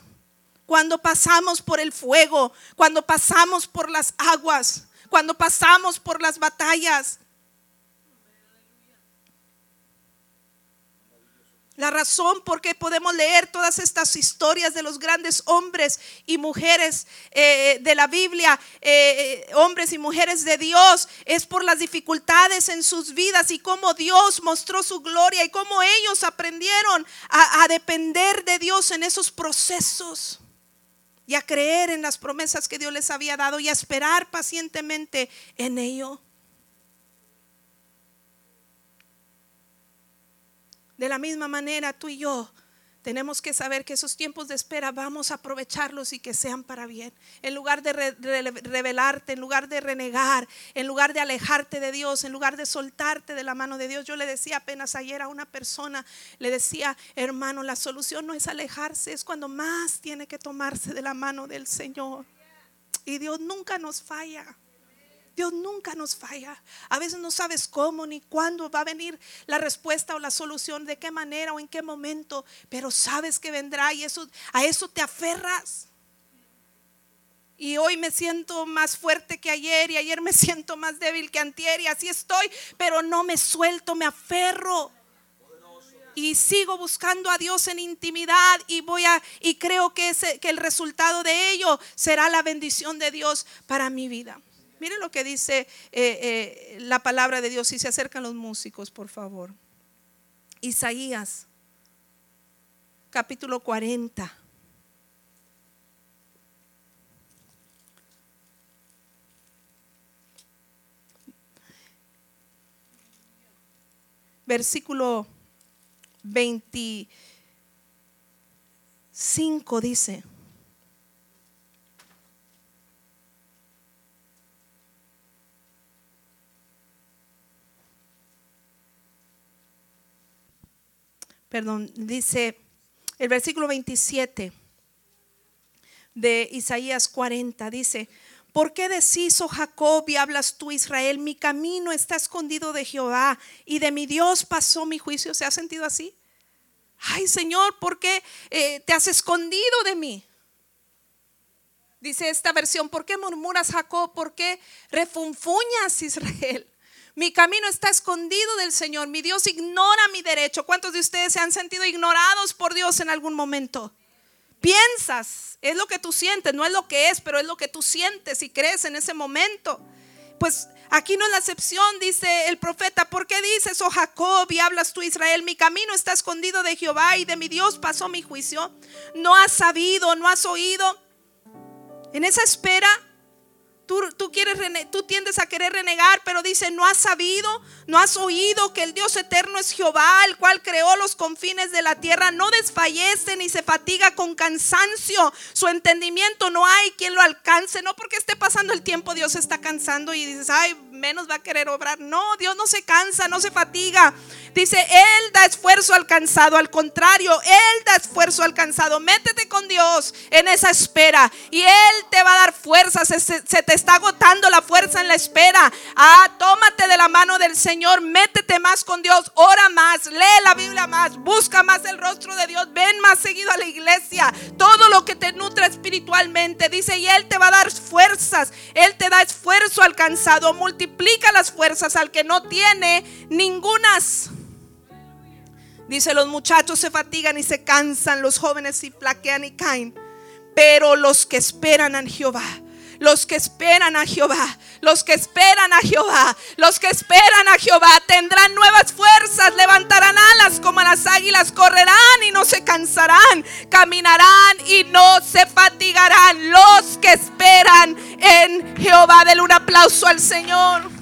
Cuando pasamos por el fuego, cuando pasamos por las aguas, cuando pasamos por las batallas. La razón por qué podemos leer todas estas historias de los grandes hombres y mujeres eh, de la Biblia, eh, hombres y mujeres de Dios, es por las dificultades en sus vidas y cómo Dios mostró su gloria y cómo ellos aprendieron a depender de Dios en esos procesos y a creer en las promesas que Dios les había dado y a esperar pacientemente en ello. De la misma manera, tú y yo tenemos que saber que esos tiempos de espera vamos a aprovecharlos y que sean para bien. En lugar de revelarte, en lugar de renegar, en lugar de alejarte de Dios, en lugar de soltarte de la mano de Dios. Yo le decía apenas ayer a una persona, le decía, hermano, la solución no es alejarse, es cuando más tiene que tomarse de la mano del Señor. Y Dios nunca nos falla. Dios nunca nos falla. A veces no sabes cómo ni cuándo va a venir la respuesta o la solución, de qué manera o en qué momento, pero sabes que vendrá y eso a eso te aferras. Y hoy me siento más fuerte que ayer y ayer me siento más débil que antier y así estoy, pero no me suelto, me aferro. Y sigo buscando a Dios en intimidad y voy a y creo que ese, que el resultado de ello será la bendición de Dios para mi vida. Miren lo que dice eh, eh, la palabra de Dios. Si se acercan los músicos, por favor. Isaías, capítulo 40. Versículo 25 dice. Perdón, dice el versículo 27 de Isaías 40, dice, ¿por qué decís, oh Jacob, y hablas tú, Israel, mi camino está escondido de Jehová y de mi Dios pasó mi juicio? ¿Se ha sentido así? Ay, Señor, ¿por qué eh, te has escondido de mí? Dice esta versión, ¿por qué murmuras Jacob? ¿Por qué refunfuñas Israel? Mi camino está escondido del Señor. Mi Dios ignora mi derecho. ¿Cuántos de ustedes se han sentido ignorados por Dios en algún momento? Piensas, es lo que tú sientes, no es lo que es, pero es lo que tú sientes y crees en ese momento. Pues aquí no es la excepción, dice el profeta. ¿Por qué dices, oh Jacob, y hablas tú, Israel? Mi camino está escondido de Jehová y de mi Dios pasó mi juicio. No has sabido, no has oído. En esa espera Tú, quieres, tú tiendes a querer renegar, pero dice, no has sabido, no has oído que el Dios eterno es Jehová, el cual creó los confines de la tierra, no desfallece ni se fatiga con cansancio, su entendimiento no hay quien lo alcance, no porque esté pasando el tiempo Dios está cansando y dices, ay, menos va a querer obrar. No, Dios no se cansa, no se fatiga. Dice, Él da esfuerzo alcanzado. Al contrario, Él da esfuerzo alcanzado. Métete con Dios en esa espera y Él te va a dar fuerza. Se, se, te está agotando la fuerza en la espera. Ah, tómate de la mano del Señor. Métete más con Dios. Ora más. Lee la Biblia más. Busca más el rostro de Dios. Ven más seguido a la iglesia. Todo lo que te nutre espiritualmente. Dice, y Él te va a dar fuerzas. Él te da esfuerzo alcanzado. Multiplica las fuerzas al que no tiene ningunas. Dice, los muchachos se fatigan y se cansan, los jóvenes se plaquean y caen. Pero los que esperan a Jehová, los que esperan a Jehová, los que esperan a Jehová, los que esperan a Jehová tendrán nuevas fuerzas, levantarán alas como las águilas, correrán y no se cansarán, caminarán y no se fatigarán. Los que esperan en Jehová, denle un aplauso al Señor.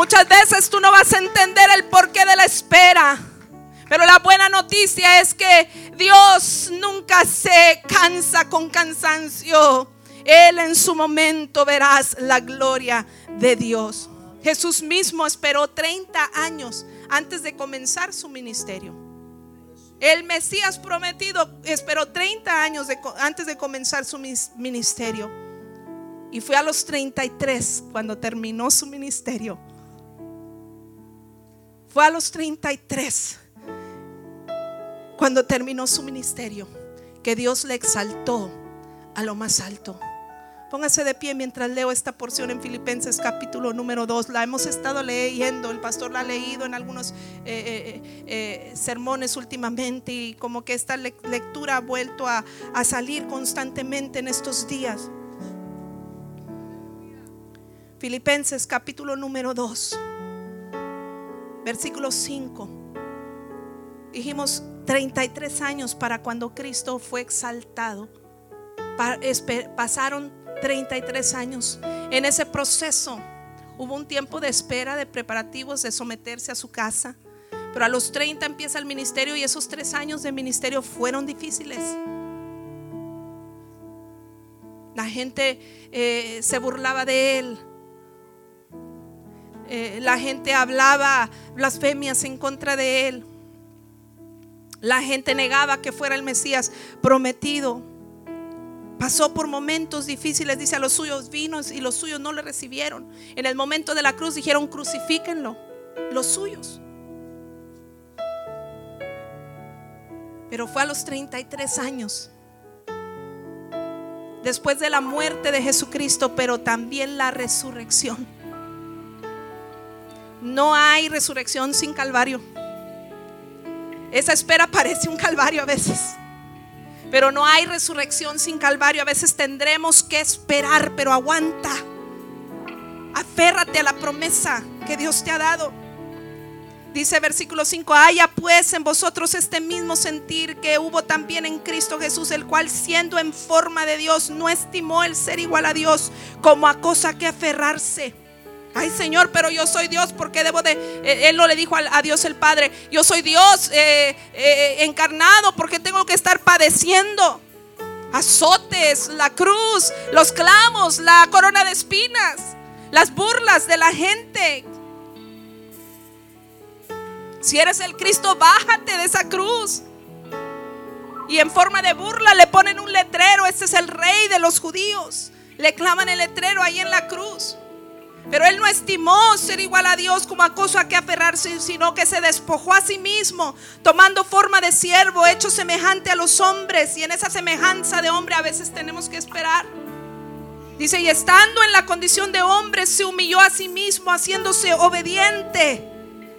Muchas veces tú no vas a entender el porqué de la espera. Pero la buena noticia es que Dios nunca se cansa con cansancio. Él en su momento verás la gloria de Dios. Jesús mismo esperó 30 años antes de comenzar su ministerio. El Mesías prometido esperó 30 años antes de comenzar su ministerio. Y fue a los 33 cuando terminó su ministerio fue a los 33 cuando terminó su ministerio que Dios le exaltó a lo más alto. Póngase de pie mientras leo esta porción en Filipenses capítulo número 2. La hemos estado leyendo, el pastor la ha leído en algunos eh, eh, eh, sermones últimamente y como que esta lectura ha vuelto a, a salir constantemente en estos días. Filipenses capítulo número 2, versículo 5. Dijimos 33 años para cuando Cristo fue exaltado. Pasaron 33 años. En ese proceso hubo un tiempo de espera, de preparativos, de someterse a su casa. Pero a los 30 empieza el ministerio y esos tres años de ministerio fueron difíciles. La gente eh, se burlaba de él. Eh, la gente hablaba blasfemias en contra de él. La gente negaba que fuera el Mesías prometido. Pasó por momentos difíciles, dice a los suyos vinos y los suyos no le recibieron. En el momento de la cruz dijeron crucifíquenlo, los suyos. Pero fue a los 33 años, después de la muerte de Jesucristo, pero también la resurrección. No hay resurrección sin calvario. Esa espera parece un calvario a veces. Pero no hay resurrección sin calvario. A veces tendremos que esperar, pero aguanta. Aférrate a la promesa que Dios te ha dado. Dice versículo 5, haya pues en vosotros este mismo sentir que hubo también en Cristo Jesús, el cual siendo en forma de Dios no estimó el ser igual a Dios como a cosa que aferrarse Ay Señor, pero yo soy Dios porque debo de... Eh, él no le dijo a, Dios el Padre, yo soy Dios eh, eh, encarnado porque tengo que estar padeciendo azotes, la cruz, los clavos, la corona de espinas, las burlas de la gente. Si eres el Cristo, bájate de esa cruz. Y en forma de burla le ponen un letrero, este es el rey de los judíos. Le clavan el letrero ahí en la cruz. Pero él no estimó ser igual a Dios como a cosa que aferrarse, sino que se despojó a sí mismo, tomando forma de siervo, hecho semejante a los hombres. Y en esa semejanza de hombre a veces tenemos que esperar. Dice, y estando en la condición de hombre, se humilló a sí mismo, haciéndose obediente.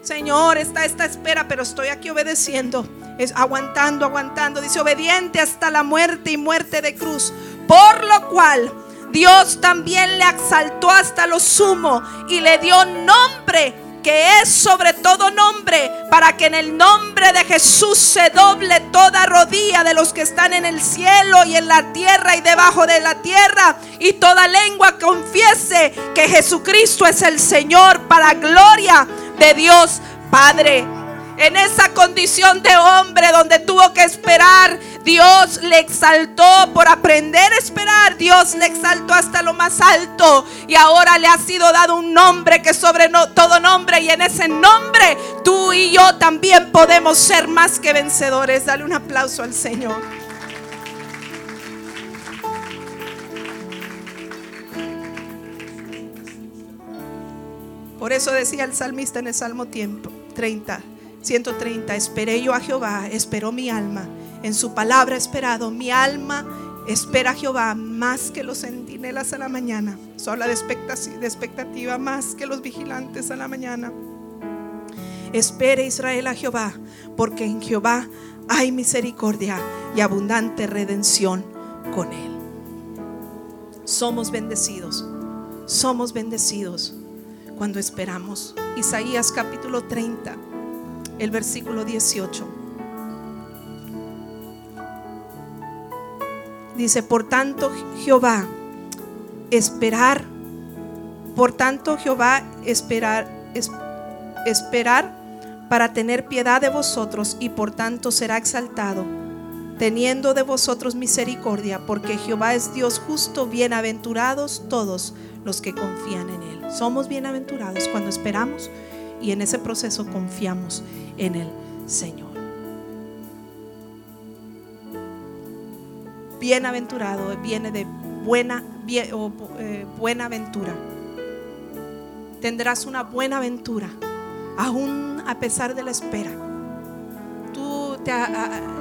Señor, está esta espera, pero estoy aquí obedeciendo, es aguantando, aguantando. Dice, obediente hasta la muerte y muerte de cruz. Por lo cual Dios también le exaltó hasta lo sumo y le dio nombre que es sobre todo nombre, para que en el nombre de Jesús se doble toda rodilla de los que están en el cielo y en la tierra y debajo de la tierra, y toda lengua confiese que Jesucristo es el Señor para gloria de Dios Padre en esa condición de hombre donde tuvo que esperar, Dios le exaltó por aprender a esperar. Dios le exaltó hasta lo más alto y ahora le ha sido dado un nombre que sobre todo nombre y en ese nombre tú y yo también podemos ser más que vencedores. Dale un aplauso al Señor. Por eso decía el salmista en el Salmo 30. 130, esperé yo a Jehová, esperó mi alma. En su palabra esperado, mi alma espera a Jehová más que los centinelas a la mañana. Eso habla de expectativa más que los vigilantes a la mañana. Espere Israel a Jehová, porque en Jehová hay misericordia y abundante redención con él. Somos bendecidos, somos bendecidos cuando esperamos. Isaías capítulo 30 el versículo 18. Dice, por tanto Jehová, esperar, por tanto Jehová, esperar, esperar para tener piedad de vosotros y por tanto será exaltado, teniendo de vosotros misericordia, porque Jehová es Dios justo, bienaventurados todos los que confían en Él. Somos bienaventurados cuando esperamos y en ese proceso confiamos en el Señor. Bienaventurado viene de buena, eh, buena aventura. Tendrás una buena aventura, aún a pesar de la espera. Tú te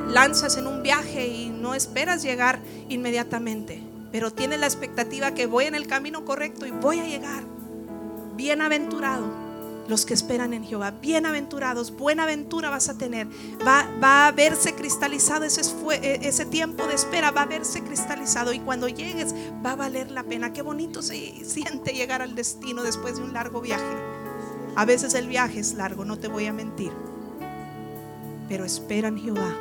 lanzas en un viaje y no esperas llegar inmediatamente, pero tienes la expectativa que voy en el camino correcto y voy a llegar. Bienaventurado los que esperan en Jehová. Bienaventurados, buena aventura vas a tener. Va, va a verse cristalizado ese, e, ese tiempo de espera, va a verse cristalizado y cuando llegues va a valer la pena. Qué bonito se siente llegar al destino después de un largo viaje. A veces el viaje es largo, no te voy a mentir. Pero espera en Jehová.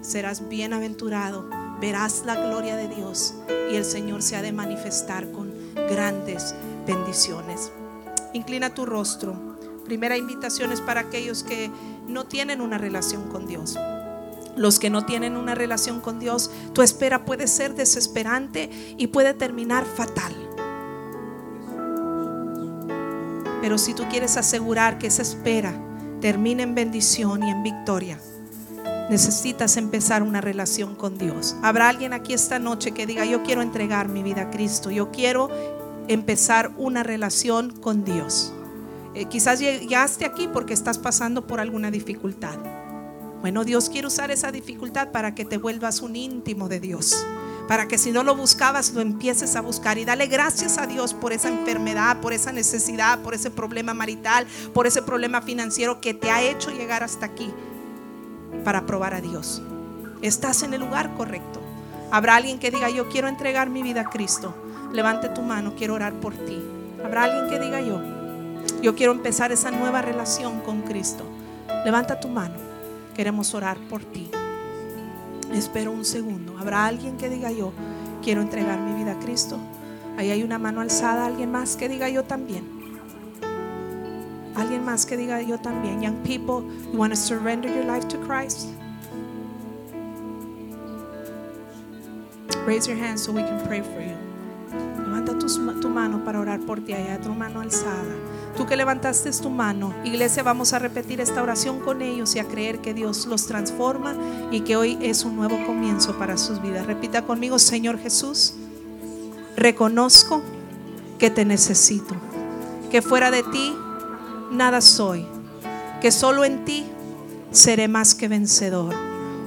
Serás bienaventurado, verás la gloria de Dios y el Señor se ha de manifestar con grandes bendiciones. Inclina tu rostro. Primera invitación es para aquellos que no tienen una relación con Dios. Los que no tienen una relación con Dios, tu espera puede ser desesperante y puede terminar fatal. Pero si tú quieres asegurar que esa espera termine en bendición y en victoria, necesitas empezar una relación con Dios. Habrá alguien aquí esta noche que diga, yo quiero entregar mi vida a Cristo, yo quiero empezar una relación con Dios. Eh, quizás llegaste aquí porque estás pasando por alguna dificultad. Bueno, Dios quiere usar esa dificultad para que te vuelvas un íntimo de Dios. Para que si no lo buscabas, lo empieces a buscar. Y dale gracias a Dios por esa enfermedad, por esa necesidad, por ese problema marital, por ese problema financiero que te ha hecho llegar hasta aquí para probar a Dios. Estás en el lugar correcto. Habrá alguien que diga, yo quiero entregar mi vida a Cristo. Levante tu mano, quiero orar por ti. Habrá alguien que diga yo, yo quiero empezar esa nueva relación con Cristo. Levanta tu mano, queremos orar por ti. Espero un segundo. ¿Habrá alguien que diga yo, quiero entregar mi vida a Cristo? Ahí hay una mano alzada, alguien más que diga yo también. Alguien más que diga yo también. Young people, you want to surrender your life to Christ? Raise your hand so we can pray for you. Levanta tu, mano para orar por ti, allá tu mano alzada. Tú que levantaste tu mano, iglesia, vamos a repetir esta oración con ellos y a creer que Dios los transforma y que hoy es un nuevo comienzo para sus vidas. Repita conmigo, Señor Jesús, reconozco que te necesito, que fuera de ti nada soy, que solo en ti seré más que vencedor.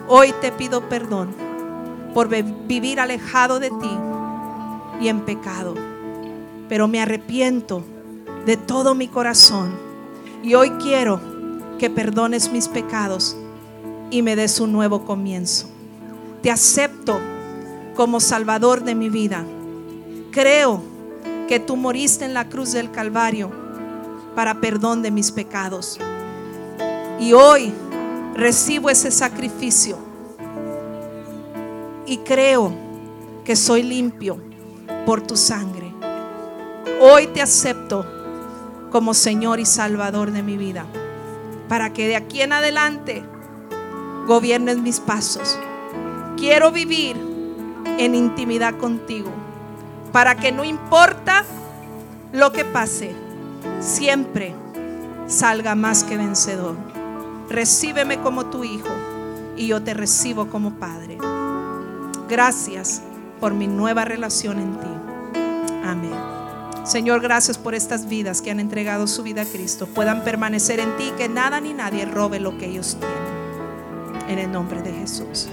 Hoy te pido perdón por vivir alejado de ti y en pecado. Pero me arrepiento de todo mi corazón y hoy quiero que perdones mis pecados y me des un nuevo comienzo. Te acepto como Salvador de mi vida. Creo que tú moriste en la cruz del Calvario para perdón de mis pecados. Y hoy recibo ese sacrificio y creo que soy limpio por tu sangre. Hoy te acepto como Señor y Salvador de mi vida, para que de aquí en adelante gobiernes mis pasos. Quiero vivir en intimidad contigo, para que no importa lo que pase, siempre salga más que vencedor. Recíbeme como tu hijo y yo te recibo como padre. Gracias por mi nueva relación en ti. Amén. Señor, gracias por estas vidas que han entregado su vida a Cristo. Puedan permanecer en ti, que nada ni nadie robe lo que ellos tienen. En el nombre de Jesús.